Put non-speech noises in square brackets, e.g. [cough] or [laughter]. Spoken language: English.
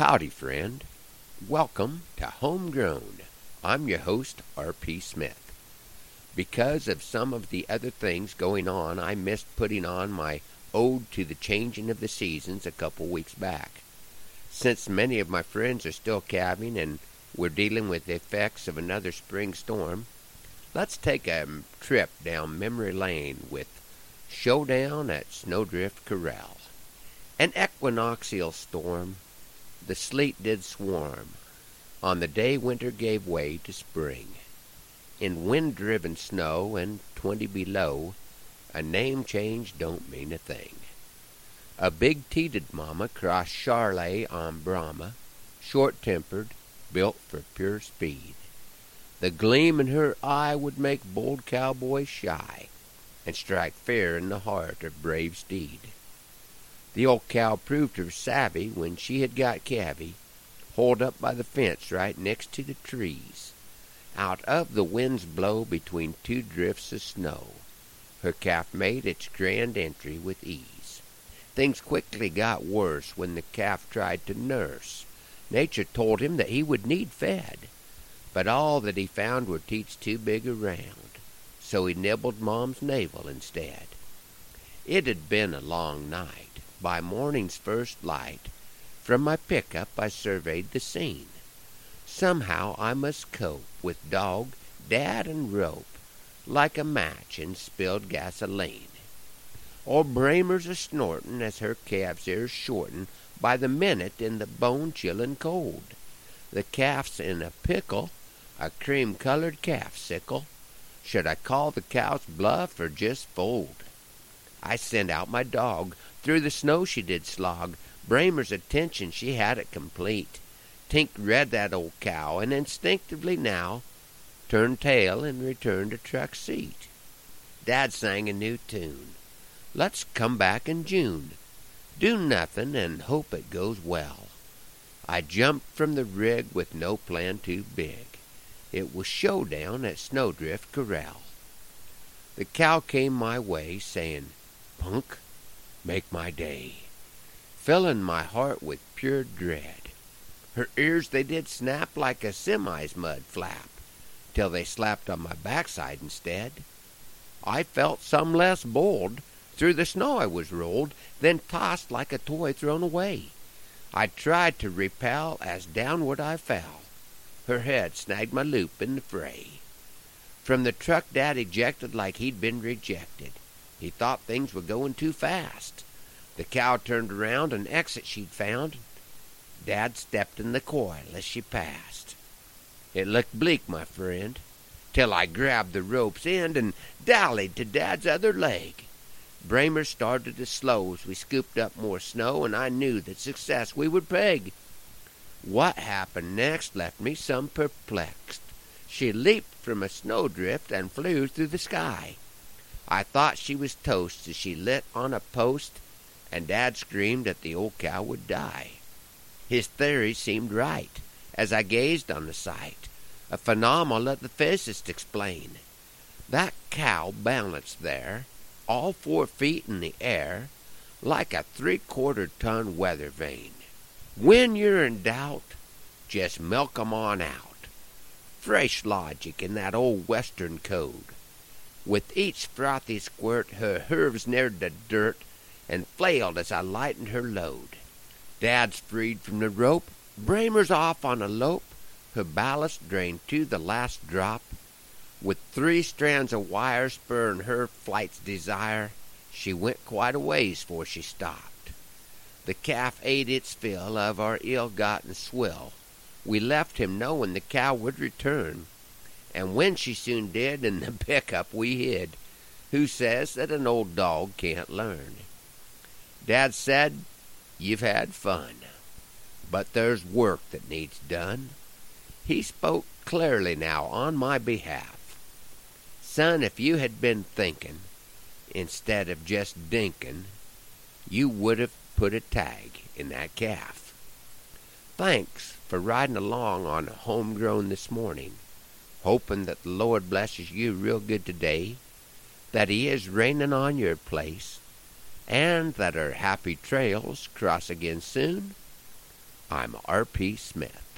Howdy, friend. Welcome to Homegrown. I'm your host, R.P. Smith. Because of some of the other things going on, I missed putting on my Ode to the Changing of the Seasons a couple weeks back. Since many of my friends are still calving and we're dealing with the effects of another spring storm, let's take a trip down memory lane with Showdown at Snowdrift Corral. An equinoxial storm, the sleet did swarm, on the day winter gave way to spring. In wind-driven snow and twenty below, a name change don't mean a thing. A big-teated mama crossed Charolais on Brahma, short-tempered, built for pure speed. The gleam in her eye would make bold cowboys shy, and strike fear in the heart of brave steed. The old cow proved her savvy when she had got Cavvy, holed up by the fence right next to the trees. Out of the wind's blow between two drifts of snow, her calf made its grand entry with ease. Things quickly got worse when the calf tried to nurse. Nature told him that he would need fed, but all that he found were teats too big around, so he nibbled Mom's navel instead. It had been a long night. By morning's first light, from my pickup I surveyed the scene. Somehow I must cope with dog, dad, and rope, like a match in spilled gasoline. Old Bramer's a snortin' as her calf's ears shorten by the minute in the bone chillin' cold. The calf's in a pickle, a cream colored calf sickle. Should I call the cow's bluff or just fold? I sent out my dog. Through the snow she did slog. Bramer's attention she had it complete. Tink read that old cow, and instinctively now turned tail and returned to truck seat. Dad sang a new tune. Let's come back in June. Do nothing and hope it goes well. I jumped from the rig with no plan too big. It was showdown at Snowdrift Corral. The cow came my way, saying, Punk, make my day, filling my heart with pure dread. Her ears they did snap like a semi's mud flap, till they slapped on my backside instead. I felt some less bold. Through the snow I was rolled, then tossed like a toy thrown away. I tried to repel as downward I fell. Her head snagged my loop in the fray. From the truck Dad ejected like he'd been rejected. He thought things were going too fast. The cow turned around an exit she'd found. Dad stepped in the coil as she passed. It looked bleak, my friend, till I grabbed the rope's end and dallied to Dad's other leg. Bramer started to slow as we scooped up more snow, and I knew that success we would peg. What happened next left me some perplexed. She leaped from a snowdrift and flew through the sky. I thought she was toast as she lit on a post, and Dad screamed that the old cow would die. His theory seemed right as I gazed on the sight, a phenomenon that the physicists explain. That cow balanced there, all four feet in the air, like a three-quarter ton weather vane. When you're in doubt, just milk 'em on out. Fresh logic in that old Western code. With each frothy squirt her hooves neared the dirt and flailed as I lightened her load. Dad's freed from the rope, Bramer's off on a lope, her ballast drained to the last drop. With three strands of wire spurring her flight's desire, she went quite a ways fore she stopped. The calf ate its fill of our ill-gotten swill. We left him knowing the cow would return and when she soon did, in the [laughs] pickup we hid. Who says that an old dog can't learn? Dad said, You've had fun, but there's work that needs done. He spoke clearly now on my behalf. Son, if you had been thinking, instead of just dinking, you would have put a tag in that calf. Thanks for riding along on Homegrown this morning hoping that the Lord blesses you real good today, that He is raining on your place, and that our happy trails cross again soon. I'm R.P. Smith.